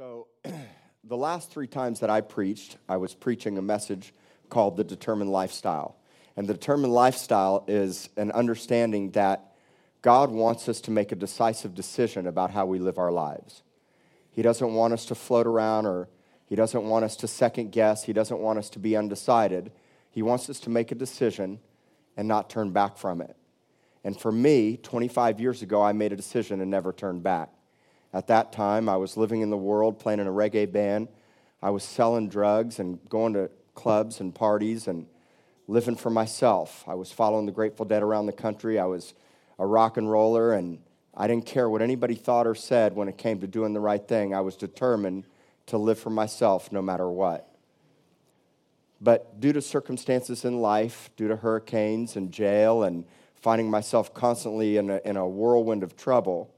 So, the last three times that I preached, I was preaching a message called the determined lifestyle. And the determined lifestyle is an understanding that God wants us to make a decisive decision about how we live our lives. He doesn't want us to float around or he doesn't want us to second guess. He doesn't want us to be undecided. He wants us to make a decision and not turn back from it. And for me, 25 years ago, I made a decision and never turned back. At that time, I was living in the world, playing in a reggae band. I was selling drugs and going to clubs and parties and living for myself. I was following the Grateful Dead around the country. I was a rock and roller, and I didn't care what anybody thought or said when it came to doing the right thing. I was determined to live for myself no matter what. But due to circumstances in life, due to hurricanes and jail and finding myself constantly in a, in a whirlwind of trouble,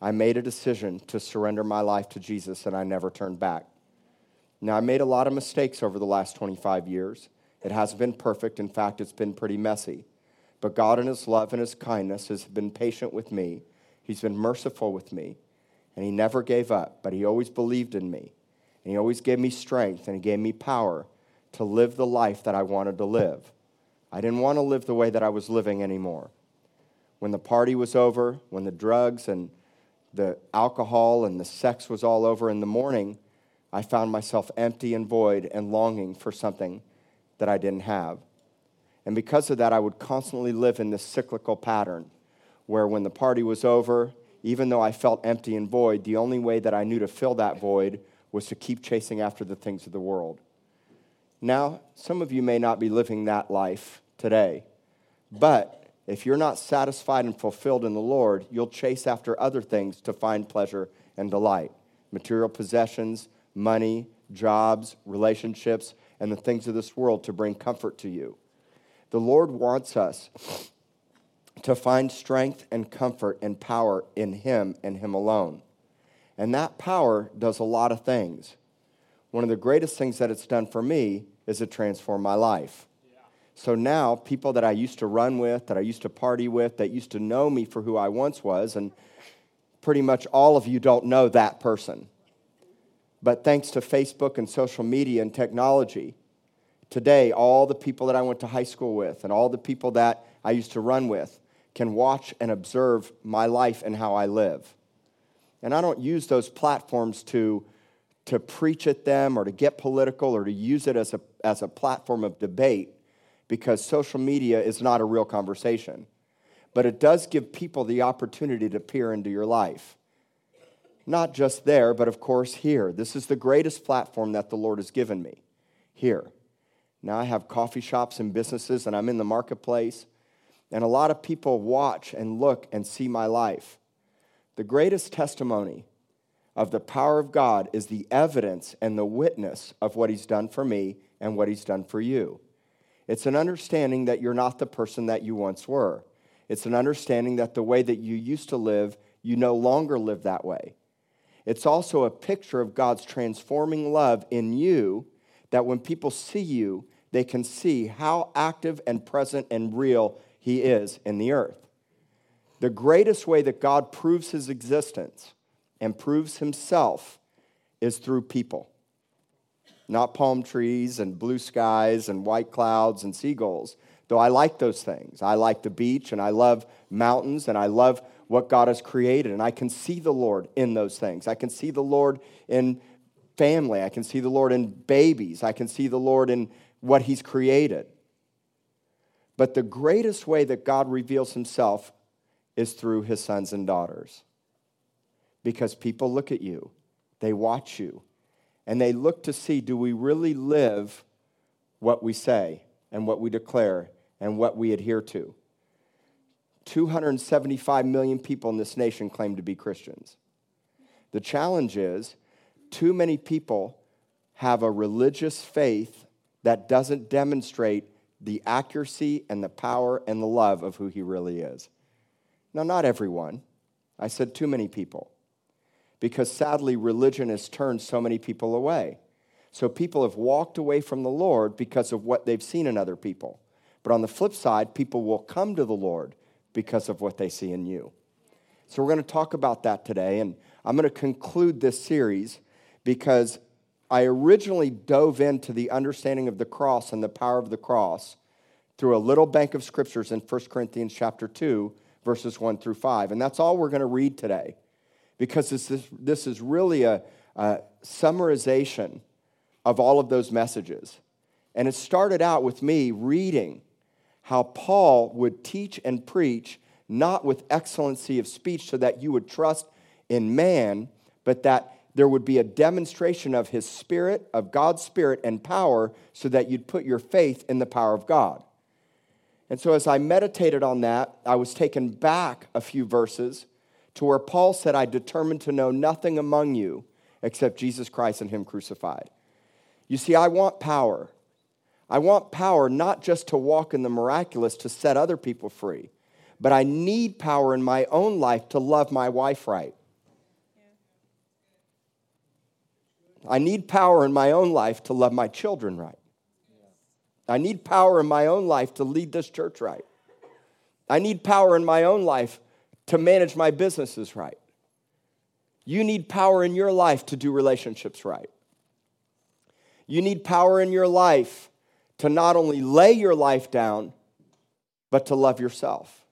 I made a decision to surrender my life to Jesus and I never turned back. Now, I made a lot of mistakes over the last 25 years. It hasn't been perfect. In fact, it's been pretty messy. But God, in His love and His kindness, has been patient with me. He's been merciful with me. And He never gave up, but He always believed in me. And He always gave me strength and He gave me power to live the life that I wanted to live. I didn't want to live the way that I was living anymore. When the party was over, when the drugs and the alcohol and the sex was all over in the morning, I found myself empty and void and longing for something that I didn't have. And because of that, I would constantly live in this cyclical pattern where when the party was over, even though I felt empty and void, the only way that I knew to fill that void was to keep chasing after the things of the world. Now, some of you may not be living that life today, but if you're not satisfied and fulfilled in the Lord, you'll chase after other things to find pleasure and delight material possessions, money, jobs, relationships, and the things of this world to bring comfort to you. The Lord wants us to find strength and comfort and power in Him and Him alone. And that power does a lot of things. One of the greatest things that it's done for me is it transformed my life. So now, people that I used to run with, that I used to party with, that used to know me for who I once was, and pretty much all of you don't know that person. But thanks to Facebook and social media and technology, today, all the people that I went to high school with and all the people that I used to run with can watch and observe my life and how I live. And I don't use those platforms to, to preach at them or to get political or to use it as a, as a platform of debate because social media is not a real conversation. But it does give people the opportunity to peer into your life. Not just there, but of course here. This is the greatest platform that the Lord has given me. Here. Now I have coffee shops and businesses, and I'm in the marketplace, and a lot of people watch and look and see my life. The greatest testimony of the power of God is the evidence and the witness of what He's done for me and what He's done for you. It's an understanding that you're not the person that you once were. It's an understanding that the way that you used to live, you no longer live that way. It's also a picture of God's transforming love in you that when people see you, they can see how active and present and real He is in the earth. The greatest way that God proves His existence and proves Himself is through people not palm trees and blue skies and white clouds and seagulls, though I like those things. I like the beach and I love mountains and I love what God has created, and I can see the Lord in those things. I can see the Lord in family, I can see the Lord in babies, I can see the Lord in what He's created. But the greatest way that God reveals Himself is through His sons and daughters. Because people look at you, they watch you, and they look to see do we really live what we say and what we declare and what we adhere to. 275 million people in this nation claim to be Christians. The challenge is too many people have a religious faith that doesn't demonstrate the accuracy and the power and the love of who he really is. Now, not everyone. I said too many people because sadly, religion has turned so many people away. So people have walked away from the Lord because of what they've seen in other people. But on the flip side, people will come to the Lord because of what they see in you. So we're going to talk about that today, and I'm going to conclude this series because I originally dove into the understanding of the cross and the power of the cross through a little bank of scriptures in 1 Corinthians chapter 2, verses 1 through 5. And that's all we're going to read today because this is, this is really a, a summarization of all of those messages. And it started out with me reading how Paul would teach and preach not with excellency of speech so that you would trust in man, but that there would be a demonstration of his spirit, of God's spirit and power, so that you'd put your faith in the power of God. And so, as I meditated on that, I was taken back a few verses to where Paul said, I determined to know nothing among you except Jesus Christ and Him crucified. You see, I want power. I want power not just to walk in the miraculous to set other people free, but I need power in my own life to love my wife right. I need power in my own life to love my children right. I need power in my own life to lead this church right. I need power in my own life to manage my businesses right. You need power in your life to do relationships right. You need power in your life to not only lay your life down, but to love yourself.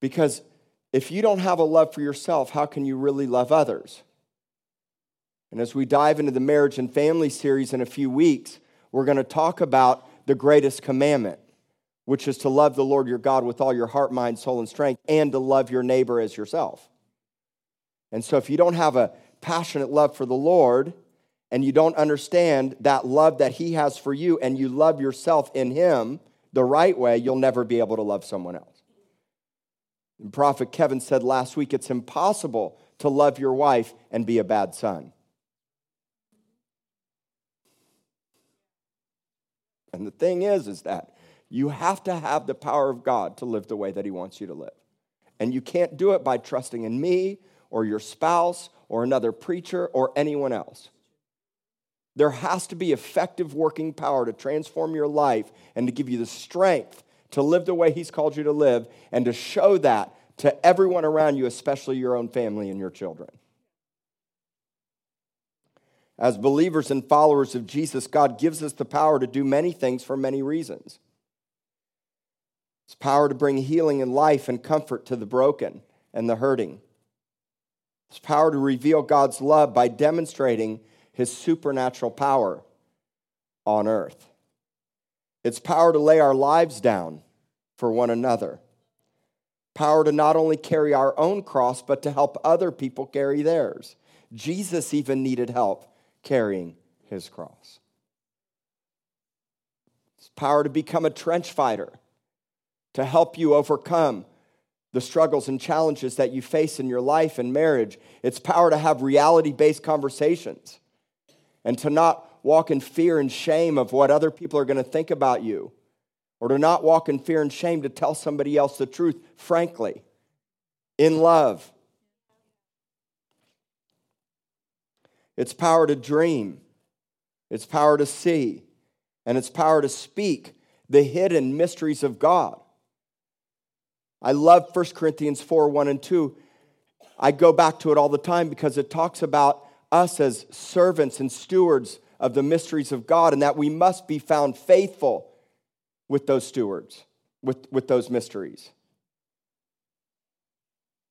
Because if you don't have a love for yourself, how can you really love others? And as we dive into the marriage and family series in a few weeks, we're going to talk about the greatest commandment, which is to love the Lord your God with all your heart, mind, soul, and strength, and to love your neighbor as yourself. And so, if you don't have a passionate love for the Lord, and you don't understand that love that He has for you, and you love yourself in Him the right way, you'll never be able to love someone else. And Prophet Kevin said last week it's impossible to love your wife and be a bad son. And the thing is, is that you have to have the power of God to live the way that He wants you to live. And you can't do it by trusting in me or your spouse or another preacher or anyone else. There has to be effective working power to transform your life and to give you the strength to live the way He's called you to live and to show that to everyone around you, especially your own family and your children. As believers and followers of Jesus, God gives us the power to do many things for many reasons. It's power to bring healing and life and comfort to the broken and the hurting. It's power to reveal God's love by demonstrating his supernatural power on earth. It's power to lay our lives down for one another. Power to not only carry our own cross, but to help other people carry theirs. Jesus even needed help carrying his cross. It's power to become a trench fighter, to help you overcome the struggles and challenges that you face in your life and marriage. It's power to have reality based conversations and to not walk in fear and shame of what other people are going to think about you, or to not walk in fear and shame to tell somebody else the truth, frankly, in love. It's power to dream, it's power to see, and it's power to speak the hidden mysteries of God. I love 1 Corinthians 4 1 and 2. I go back to it all the time because it talks about us as servants and stewards of the mysteries of God and that we must be found faithful with those stewards, with, with those mysteries.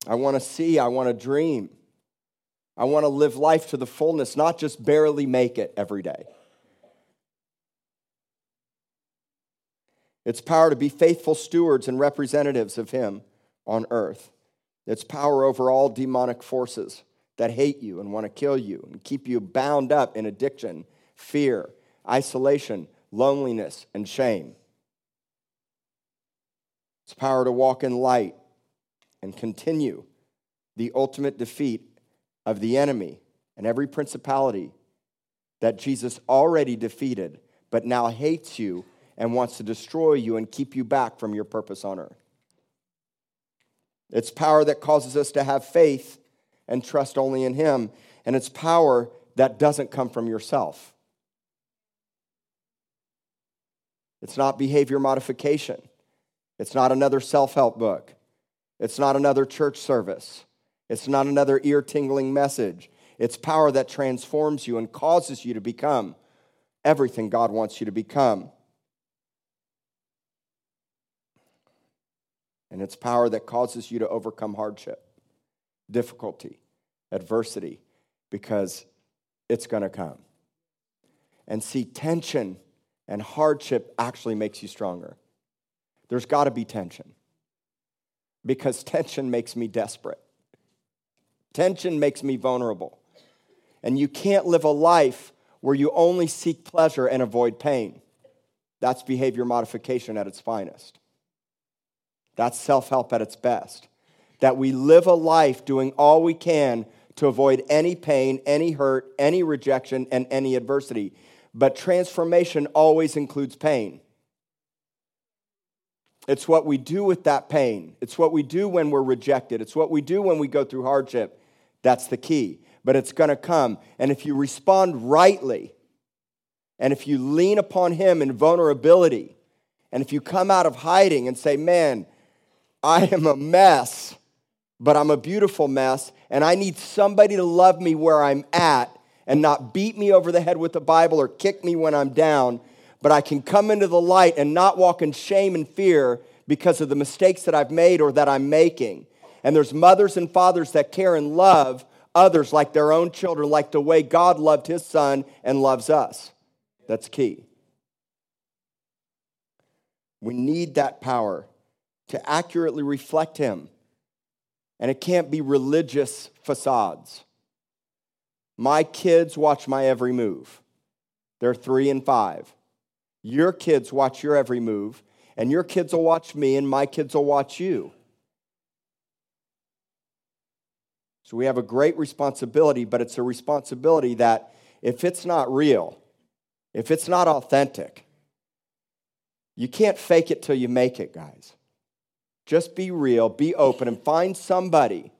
I want to see, I want to dream. I want to live life to the fullness, not just barely make it every day. It's power to be faithful stewards and representatives of Him on earth. It's power over all demonic forces that hate you and want to kill you and keep you bound up in addiction, fear, isolation, loneliness, and shame. It's power to walk in light and continue the ultimate defeat of the enemy and every principality that Jesus already defeated, but now hates you and wants to destroy you and keep you back from your purpose on earth. It's power that causes us to have faith and trust only in Him. And it's power that doesn't come from yourself. It's not behavior modification. It's not another self help book. It's not another church service. It's not another ear tingling message. It's power that transforms you and causes you to become everything God wants you to become. And it's power that causes you to overcome hardship, difficulty, adversity, because it's going to come. And see, tension and hardship actually makes you stronger. There's got to be tension because tension makes me desperate. Tension makes me vulnerable. And you can't live a life where you only seek pleasure and avoid pain. That's behavior modification at its finest. That's self help at its best. That we live a life doing all we can to avoid any pain, any hurt, any rejection, and any adversity. But transformation always includes pain. It's what we do with that pain. It's what we do when we're rejected. It's what we do when we go through hardship. That's the key. But it's going to come. And if you respond rightly, and if you lean upon Him in vulnerability, and if you come out of hiding and say, Man, I am a mess, but I'm a beautiful mess, and I need somebody to love me where I'm at and not beat me over the head with the Bible or kick me when I'm down, but I can come into the light and not walk in shame and fear because of the mistakes that I've made or that I'm making. And there's mothers and fathers that care and love others like their own children, like the way God loved his son and loves us. That's key. We need that power to accurately reflect him. And it can't be religious facades. My kids watch my every move. They're three and five. Your kids watch your every move, and your kids will watch me, and my kids will watch you. So we have a great responsibility, but it's a responsibility that if it's not real, if it's not authentic, you can't fake it till you make it, guys. Just be real, be open, and find somebody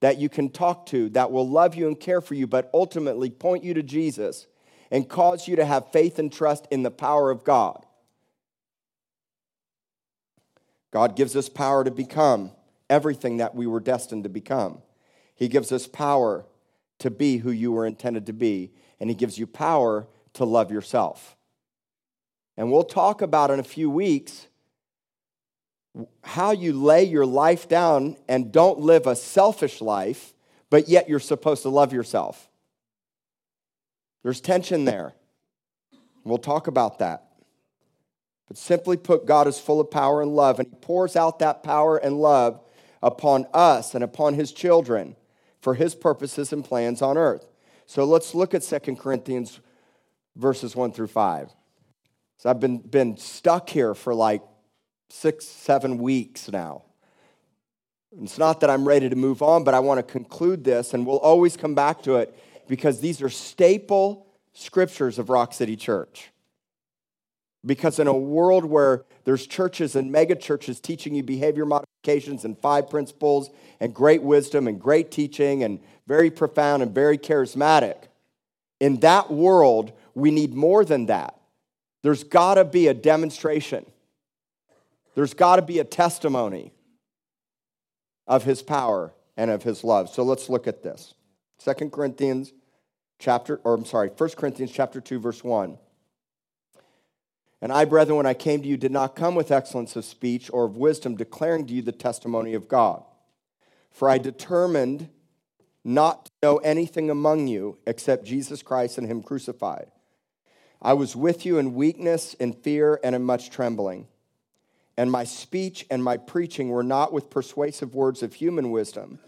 that you can talk to that will love you and care for you, but ultimately point you to Jesus and cause you to have faith and trust in the power of God. God gives us power to become everything that we were destined to become. He gives us power to be who you were intended to be, and He gives you power to love yourself. And we'll talk about in a few weeks how you lay your life down and don't live a selfish life, but yet you're supposed to love yourself. There's tension there. We'll talk about that. But simply put, God is full of power and love, and He pours out that power and love upon us and upon His children for his purposes and plans on earth. So let's look at 2 Corinthians verses 1 through 5. So I've been, been stuck here for like six, seven weeks now. It's not that I'm ready to move on, but I want to conclude this, and we'll always come back to it because these are staple scriptures of Rock City Church. Because in a world where there's churches and mega churches teaching you behavior modifications and five principles and great wisdom and great teaching and very profound and very charismatic, in that world, we need more than that. There's got to be a demonstration. There's got to be a testimony of his power and of his love. So let's look at this. Second Corinthians chapter or I'm sorry, 1 Corinthians chapter 2 verse 1. And I, brethren, when I came to you, did not come with excellence of speech or of wisdom, declaring to you the testimony of God. For I determined not to know anything among you except Jesus Christ and Him crucified. I was with you in weakness, in fear, and in much trembling. And my speech and my preaching were not with persuasive words of human wisdom,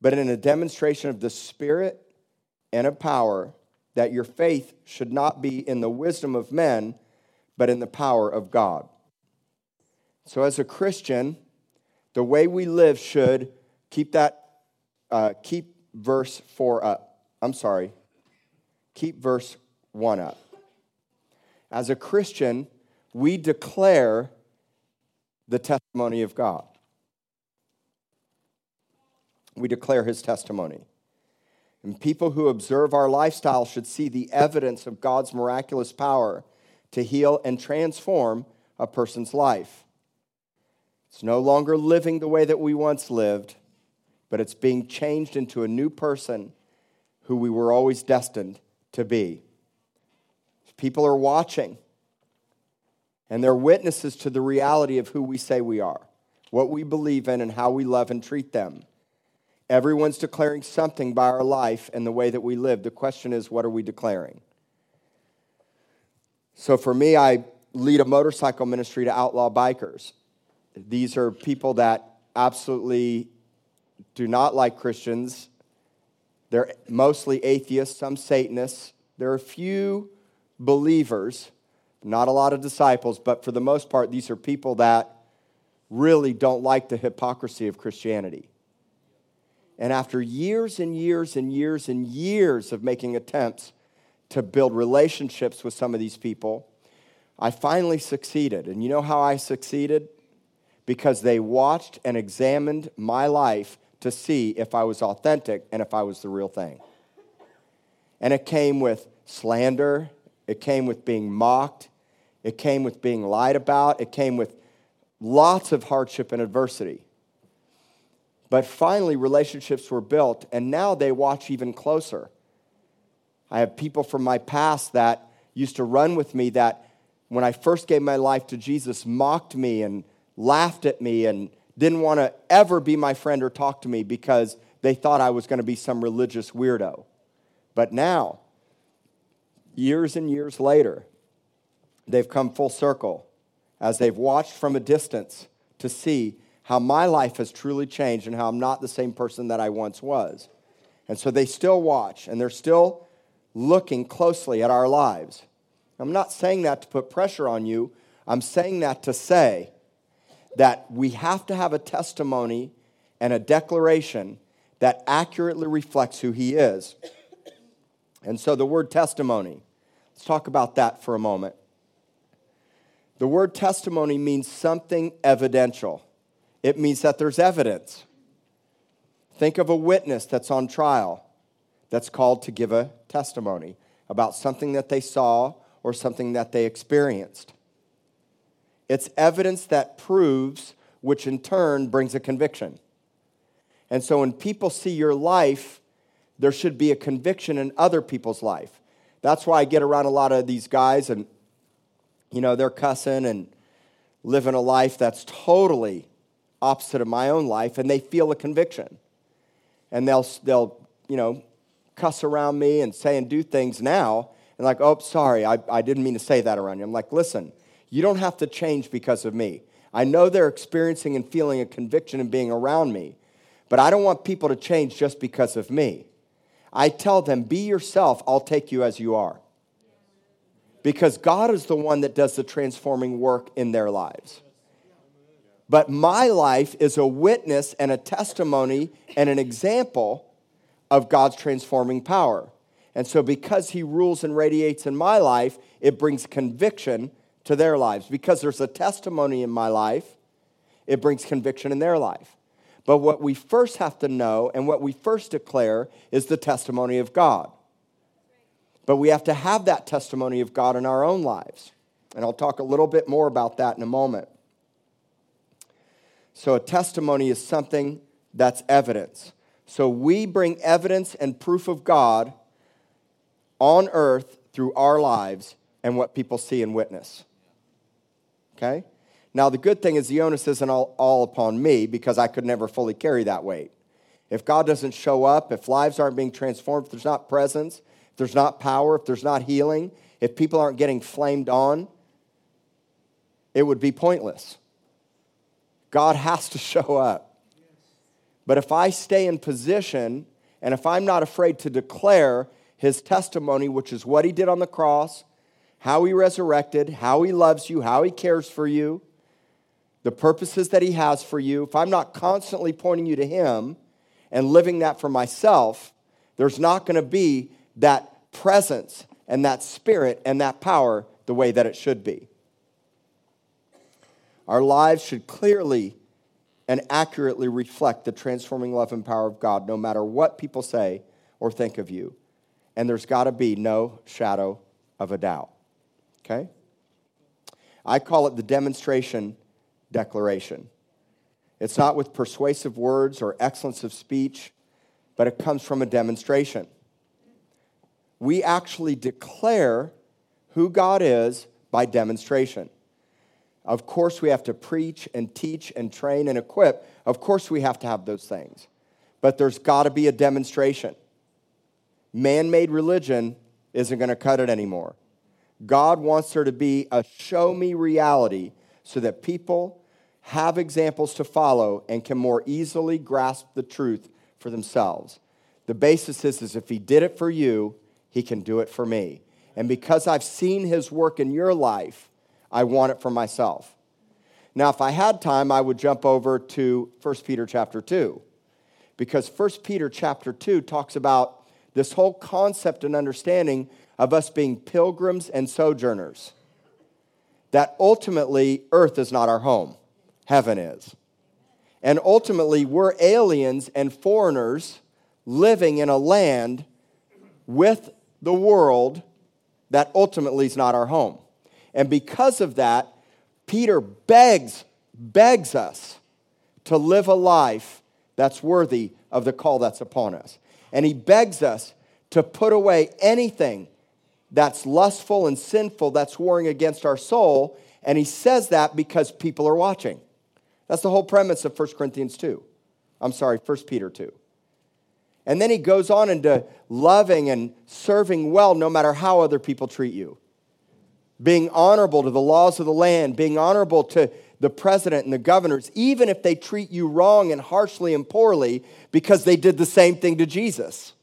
but in a demonstration of the Spirit and of power, that your faith should not be in the wisdom of men but in the power of God. So, as a Christian, the way we live should keep that, uh, keep verse 4 up. I'm sorry, keep verse 1 up. As a Christian, we declare the testimony of God. We declare his testimony. And people who observe our lifestyle should see the evidence of God's miraculous power to heal and transform a person's life. It's no longer living the way that we once lived, but it's being changed into a new person who we were always destined to be. People are watching, and they're witnesses to the reality of who we say we are, what we believe in, and how we love and treat them. Everyone's declaring something by our life and the way that we live. The question is, what are we declaring? So for me, I lead a motorcycle ministry to outlaw bikers. These are people that absolutely do not like Christians. They're mostly atheists, some Satanists. There are a few believers, not a lot of disciples, but for the most part, these are people that really don't like the hypocrisy of Christianity. And after years and years and years and years of making attempts to build relationships with some of these people, I finally succeeded. And you know how I succeeded? Because they watched and examined my life to see if I was authentic and if I was the real thing. And it came with slander, it came with being mocked, it came with being lied about, it came with lots of hardship and adversity. But finally, relationships were built, and now they watch even closer. I have people from my past that used to run with me that, when I first gave my life to Jesus, mocked me and laughed at me and didn't want to ever be my friend or talk to me because they thought I was going to be some religious weirdo. But now, years and years later, they've come full circle as they've watched from a distance to see how my life has truly changed and how I'm not the same person that I once was. And so they still watch and they're still looking closely at our lives. I'm not saying that to put pressure on you. I'm saying that to say that we have to have a testimony and a declaration that accurately reflects who he is. And so the word testimony, let's talk about that for a moment. The word testimony means something evidential it means that there's evidence. Think of a witness that's on trial that's called to give a testimony about something that they saw or something that they experienced. It's evidence that proves, which in turn brings a conviction. And so when people see your life, there should be a conviction in other people's life. That's why I get around a lot of these guys and, you know, they're cussing and living a life that's totally opposite of my own life, and they feel a conviction. And they'll, they'll you know, cuss around me and say and do things now, and like, oh, sorry, I, I didn't mean to say that around you. I'm like, listen, you don't have to change because of me. I know they're experiencing and feeling a conviction and being around me, but I don't want people to change just because of me. I tell them, be yourself, I'll take you as you are. Because God is the one that does the transforming work in their lives. But my life is a witness and a testimony and an example of God's transforming power. And so, because He rules and radiates in my life, it brings conviction to their lives. Because there's a testimony in my life, it brings conviction in their life. But what we first have to know and what we first declare is the testimony of God. But we have to have that testimony of God in our own lives. And I'll talk a little bit more about that in a moment. So, a testimony is something that's evidence. So, we bring evidence and proof of God on earth through our lives and what people see and witness. Okay? Now, the good thing is the onus isn't all, all upon me because I could never fully carry that weight. If God doesn't show up, if lives aren't being transformed, if there's not presence, there's not power, if there's not healing, if people aren't getting flamed on, it would be pointless. God has to show up. But if I stay in position and if I'm not afraid to declare his testimony, which is what he did on the cross, how he resurrected, how he loves you, how he cares for you, the purposes that he has for you, if I'm not constantly pointing you to him and living that for myself, there's not going to be that presence and that spirit and that power the way that it should be. Our lives should clearly and accurately reflect the transforming love and power of God, no matter what people say or think of you. And there's got to be no shadow of a doubt. Okay? I call it the demonstration declaration. It's not with persuasive words or excellence of speech, but it comes from a demonstration. We actually declare who God is by demonstration. Of course, we have to preach and teach and train and equip. Of course, we have to have those things. But there's got to be a demonstration. Man made religion isn't going to cut it anymore. God wants there to be a show me reality so that people have examples to follow and can more easily grasp the truth for themselves. The basis is, is if He did it for you, He can do it for me. And because I've seen His work in your life, I want it for myself. Now, if I had time, I would jump over to 1 Peter chapter 2. Because 1 Peter chapter 2 talks about this whole concept and understanding of us being pilgrims and sojourners. That ultimately, earth is not our home, heaven is. And ultimately, we're aliens and foreigners living in a land with the world that ultimately is not our home. And because of that, Peter begs, begs us to live a life that's worthy of the call that's upon us. And he begs us to put away anything that's lustful and sinful that's warring against our soul. And he says that because people are watching. That's the whole premise of 1 Corinthians 2. I'm sorry, 1 Peter 2. And then he goes on into loving and serving well no matter how other people treat you being honorable to the laws of the land, being honorable to the president and the governors, even if they treat you wrong and harshly and poorly because they did the same thing to Jesus.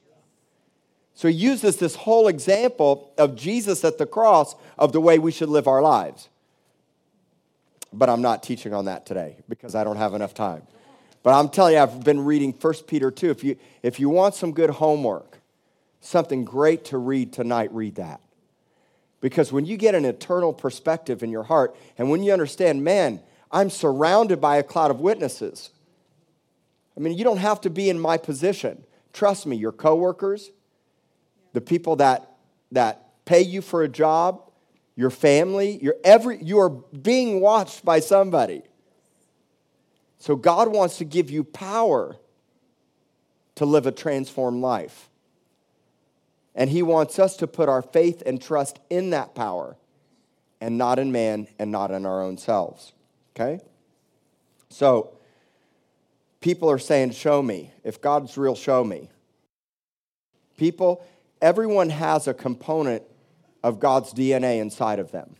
So he uses this whole example of Jesus at the cross of the way we should live our lives. But I'm not teaching on that today because I don't have enough time. But I'm telling you, I've been reading 1 Peter 2. If you, if you want some good homework, something great to read tonight, read that. Because when you get an eternal perspective in your heart, and when you understand, man, I'm surrounded by a cloud of witnesses. I mean, you don't have to be in my position. Trust me, your coworkers, the people that, that pay you for a job, your family, your every, you are being watched by somebody. So God wants to give you power to live a transformed life. And He wants us to put our faith and trust in that power and not in man and not in our own selves. Okay? So, people are saying, Show me. If God's real, show me. People, everyone has a component of God's DNA inside of them.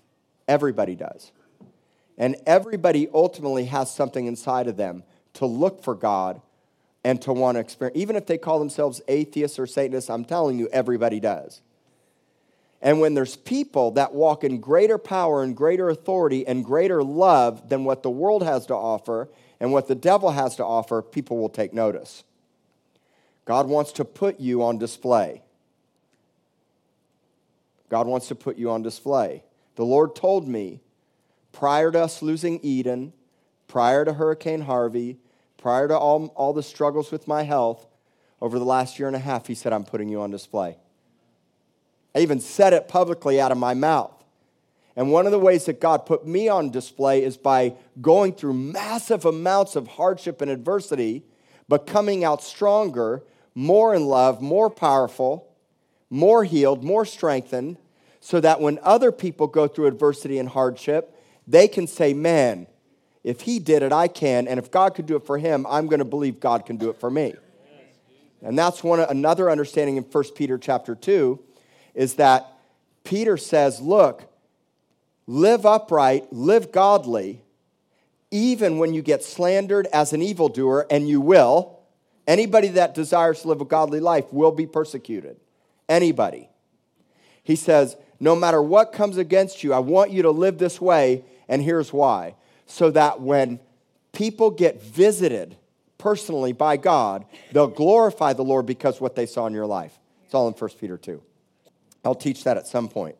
Everybody does. And everybody ultimately has something inside of them to look for God and to want to experience. Even if they call themselves atheists or Satanists, I'm telling you, everybody does. And when there's people that walk in greater power and greater authority and greater love than what the world has to offer and what the devil has to offer, people will take notice. God wants to put you on display. God wants to put you on display. The Lord told me prior to us losing Eden, prior to Hurricane Harvey, prior to all, all the struggles with my health over the last year and a half, he said, I'm putting you on display. I even said it publicly out of my mouth. And one of the ways that God put me on display is by going through massive amounts of hardship and adversity, but coming out stronger, more in love, more powerful, more healed, more strengthened, so that when other people go through adversity and hardship, they can say, Man, if he did it, I can. And if God could do it for him, I'm going to believe God can do it for me. And that's one another understanding in 1 Peter chapter 2 is that Peter says, look, live upright, live godly, even when you get slandered as an evildoer, and you will. Anybody that desires to live a godly life will be persecuted. Anybody. He says, no matter what comes against you, I want you to live this way, and here's why so that when people get visited personally by God, they'll glorify the Lord because what they saw in your life. It's all in 1 Peter 2. I'll teach that at some point.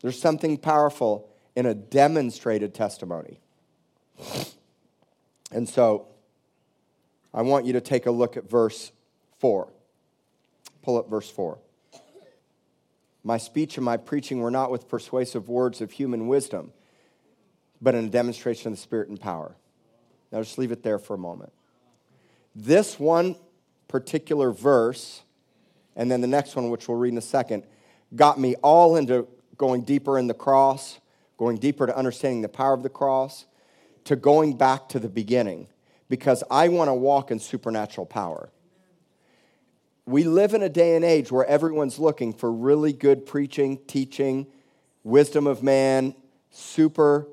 There's something powerful in a demonstrated testimony. And so I want you to take a look at verse 4. Pull up verse 4. My speech and my preaching were not with persuasive words of human wisdom but in a demonstration of the Spirit and power. Now just leave it there for a moment. This one particular verse, and then the next one, which we'll read in a second, got me all into going deeper in the cross, going deeper to understanding the power of the cross, to going back to the beginning, because I want to walk in supernatural power. We live in a day and age where everyone's looking for really good preaching, teaching, wisdom of man, super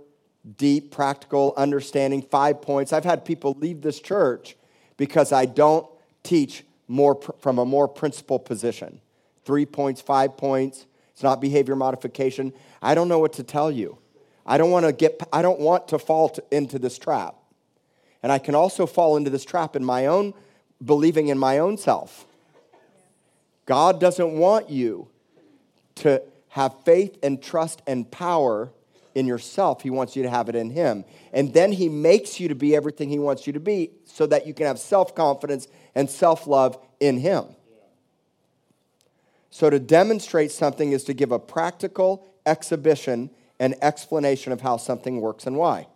deep, practical understanding, five points. I've had people leave this church because I don't teach more from a more principled position. Three points, five points. It's not behavior modification. I don't know what to tell you. I don't want to get I don't want to fall into this trap. And I can also fall into this trap in my own believing in my own self. God doesn't want you to have faith and trust and power in yourself. He wants you to have it in Him. And then He makes you to be everything He wants you to be so that you can have self confidence and self love in Him. So, to demonstrate something is to give a practical exhibition and explanation of how something works and why.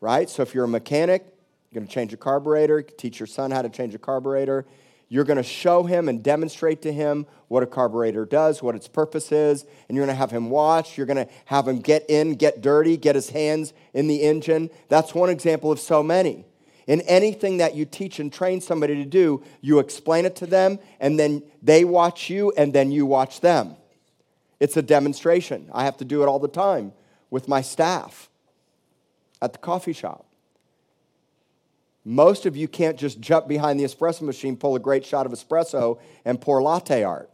Right? So, if you're a mechanic, you're going to change a carburetor, teach your son how to change a carburetor. You're going to show him and demonstrate to him what a carburetor does, what its purpose is, and you're going to have him watch. You're going to have him get in, get dirty, get his hands in the engine. That's one example of so many. In anything that you teach and train somebody to do, you explain it to them, and then they watch you, and then you watch them. It's a demonstration. I have to do it all the time with my staff at the coffee shop. Most of you can't just jump behind the espresso machine, pull a great shot of espresso, and pour latte art.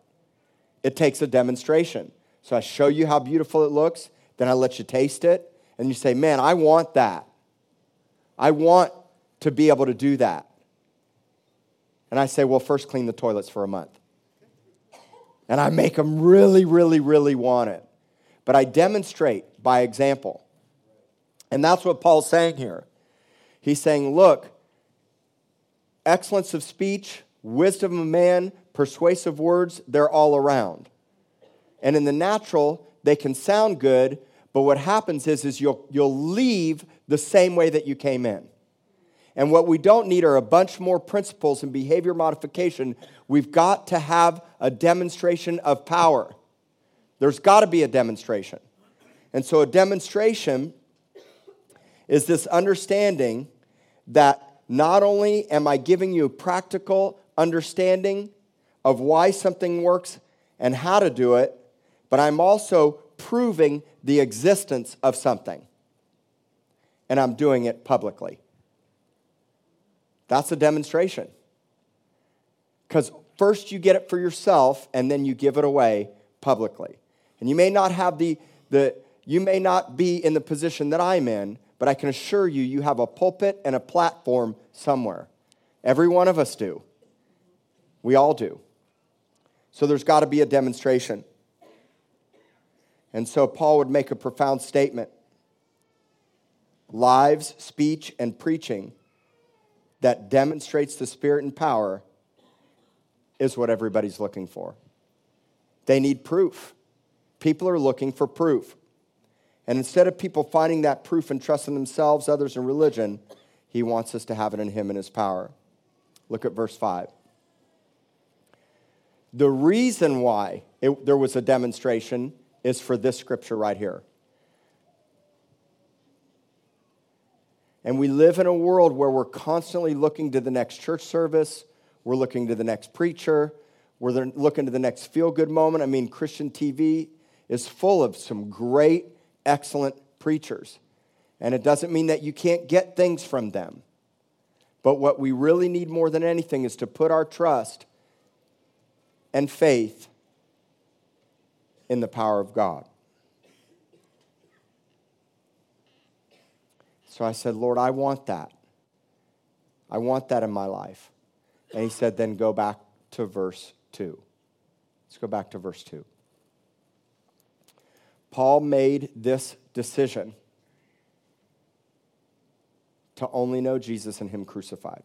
It takes a demonstration. So I show you how beautiful it looks, then I let you taste it, and you say, Man, I want that. I want to be able to do that. And I say, Well, first clean the toilets for a month. And I make them really, really, really want it. But I demonstrate by example. And that's what Paul's saying here. He's saying, Look, excellence of speech, wisdom of man, persuasive words, they're all around. And in the natural, they can sound good, but what happens is, is you'll, you'll leave the same way that you came in. And what we don't need are a bunch more principles and behavior modification. We've got to have a demonstration of power. There's got to be a demonstration. And so a demonstration is this understanding that not only am I giving you practical understanding of why something works and how to do it, but I'm also proving the existence of something. And I'm doing it publicly. That's a demonstration. Because first you get it for yourself and then you give it away publicly. And you may not have the, the you may not be in the position that I'm in, but I can assure you, you have a pulpit and a platform somewhere. Every one of us do. We all do. So there's got to be a demonstration. And so Paul would make a profound statement lives, speech, and preaching that demonstrates the Spirit and power is what everybody's looking for. They need proof. People are looking for proof. And instead of people finding that proof and trusting themselves, others, and religion, he wants us to have it in him and his power. Look at verse 5. The reason why it, there was a demonstration is for this scripture right here. And we live in a world where we're constantly looking to the next church service, we're looking to the next preacher, we're looking to the next feel good moment. I mean, Christian TV is full of some great excellent preachers. And it doesn't mean that you can't get things from them. But what we really need more than anything is to put our trust and faith in the power of God. So I said, Lord, I want that. I want that in my life. And he said, then go back to verse 2. Let's go back to verse 2. Paul made this decision to only know Jesus and Him crucified.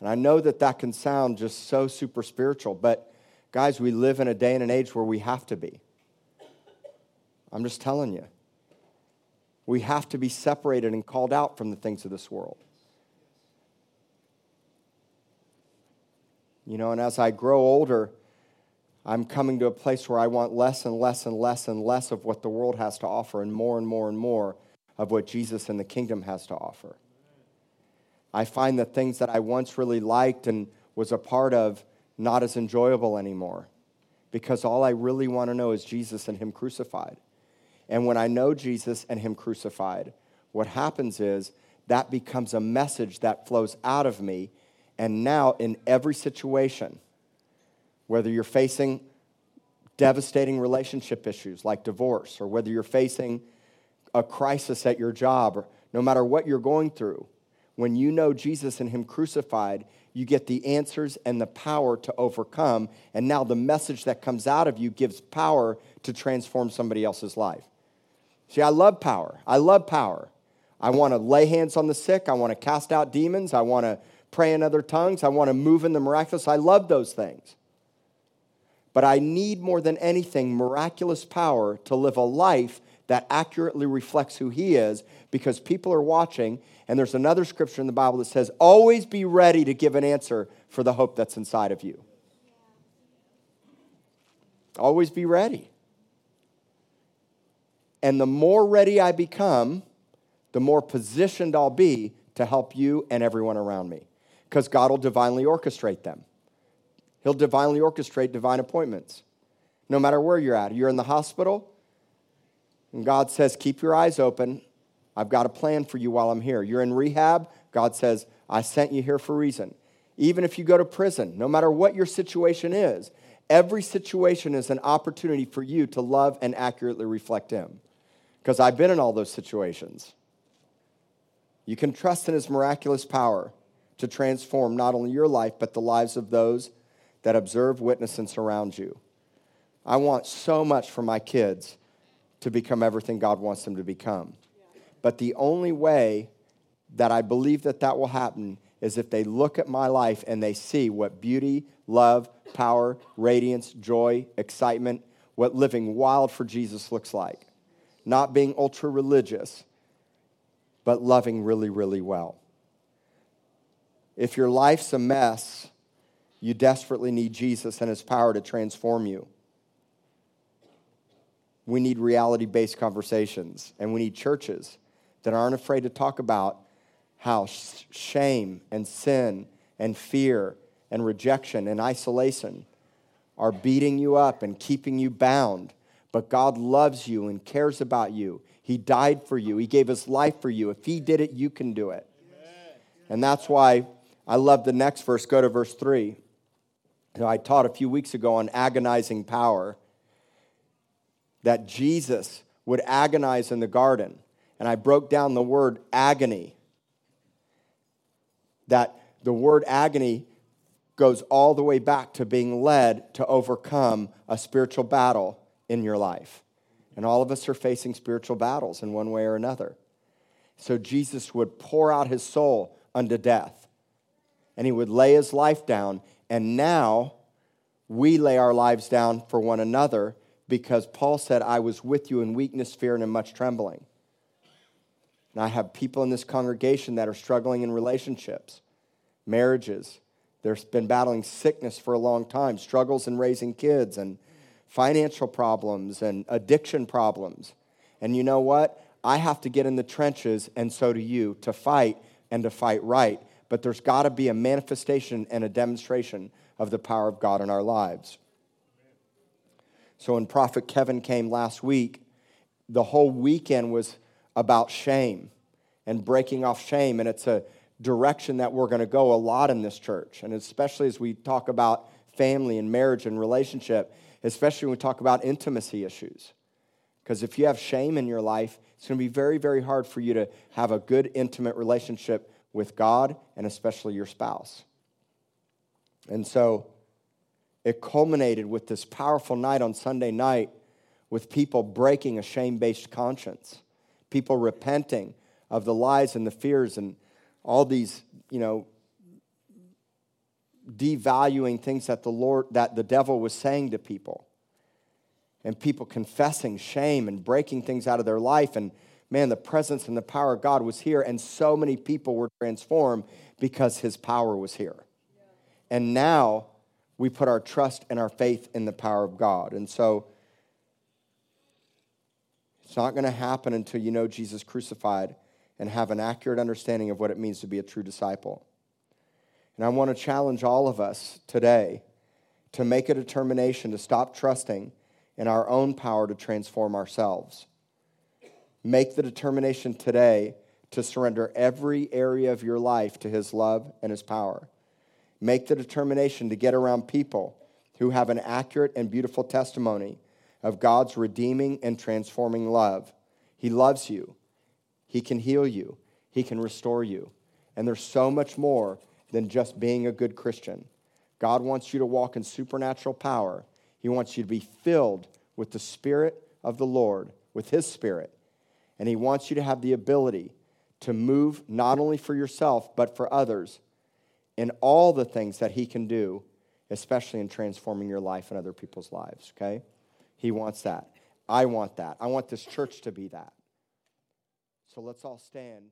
And I know that that can sound just so super spiritual, but guys, we live in a day and an age where we have to be. I'm just telling you. We have to be separated and called out from the things of this world. You know, and as I grow older, I'm coming to a place where I want less and less and less and less of what the world has to offer and more and more and more of what Jesus and the kingdom has to offer. I find the things that I once really liked and was a part of not as enjoyable anymore because all I really want to know is Jesus and Him crucified. And when I know Jesus and Him crucified, what happens is that becomes a message that flows out of me. And now, in every situation, whether you're facing devastating relationship issues like divorce, or whether you're facing a crisis at your job, or no matter what you're going through, when you know Jesus and Him crucified, you get the answers and the power to overcome. And now the message that comes out of you gives power to transform somebody else's life. See, I love power. I love power. I want to lay hands on the sick. I want to cast out demons. I want to pray in other tongues. I want to move in the miraculous. I love those things. But I need more than anything miraculous power to live a life that accurately reflects who He is because people are watching. And there's another scripture in the Bible that says, always be ready to give an answer for the hope that's inside of you. Always be ready. And the more ready I become, the more positioned I'll be to help you and everyone around me. Because God will divinely orchestrate them. He'll divinely orchestrate divine appointments. No matter where you're at. You're in the hospital, and God says, Keep your eyes open. I've got a plan for you while I'm here. You're in rehab. God says, I sent you here for a reason. Even if you go to prison, no matter what your situation is, every situation is an opportunity for you to love and accurately reflect Him because I've been in all those situations. You can trust in His miraculous power to transform not only your life, but the lives of those that observe, witness, and surround you. I want so much for my kids to become everything God wants them to become. But the only way that I believe that that will happen is if they look at my life and they see what beauty, love, power, radiance, joy, excitement, what living wild for Jesus looks like not being ultra religious, but loving really, really well. If your life's a mess, you desperately need Jesus and his power to transform you. We need reality based conversations, and we need churches that aren't afraid to talk about how shame and sin and fear and rejection and isolation are beating you up and keeping you bound but God loves you and cares about you. He died for you, He gave His life for you. If He did it, you can do it. And that's why I love the next verse. Go to verse 3. I taught a few weeks ago on agonizing power that Jesus would agonize in the garden. And I broke down the word agony. That the word agony goes all the way back to being led to overcome a spiritual battle in your life. And all of us are facing spiritual battles in one way or another. So Jesus would pour out his soul unto death, and he would lay his life down. And now we lay our lives down for one another because Paul said, I was with you in weakness, fear, and in much trembling. And I have people in this congregation that are struggling in relationships, marriages. They've been battling sickness for a long time, struggles in raising kids, and financial problems and addiction problems. And you know what? I have to get in the trenches, and so do you, to fight and to fight right. But there's got to be a manifestation and a demonstration of the power of God in our lives. So when Prophet Kevin came last week, the whole weekend was about shame and breaking off shame. And it's a direction that we're going to go a lot in this church. And especially as we talk about family and marriage and relationship, especially when we talk about intimacy issues. Because if you have shame in your life, it's going to be very, very hard for you to have a good, intimate relationship with God and especially your spouse. And so it culminated with this powerful night on Sunday night with people breaking a shame based conscience, people repenting of the lies and the fears and all these, you know, devaluing things that the Lord, that the devil was saying to people. And people confessing shame and breaking things out of their life and man, the presence and the power of God was here, and so many people were transformed because his power was here. And now we put our trust and our faith in the power of God. And so it's not going to happen until you know Jesus crucified and have an accurate understanding of what it means to be a true disciple. And I want to challenge all of us today to make a determination to stop trusting in our own power to transform ourselves. Make the determination today to surrender every area of your life to His love and His power. Make the determination to get around people who have an accurate and beautiful testimony of God's redeeming and transforming love. He loves you, He can heal you, He can restore you. And there's so much more than just being a good Christian. God wants you to walk in supernatural power. He wants you to be filled with the Spirit of the Lord, with His Spirit. And He wants you to have the ability to move not only for yourself, but for others in all the things that He can do, especially in transforming your life and other people's lives, okay? He wants that. I want that. I want this church to be that. So let's all stand.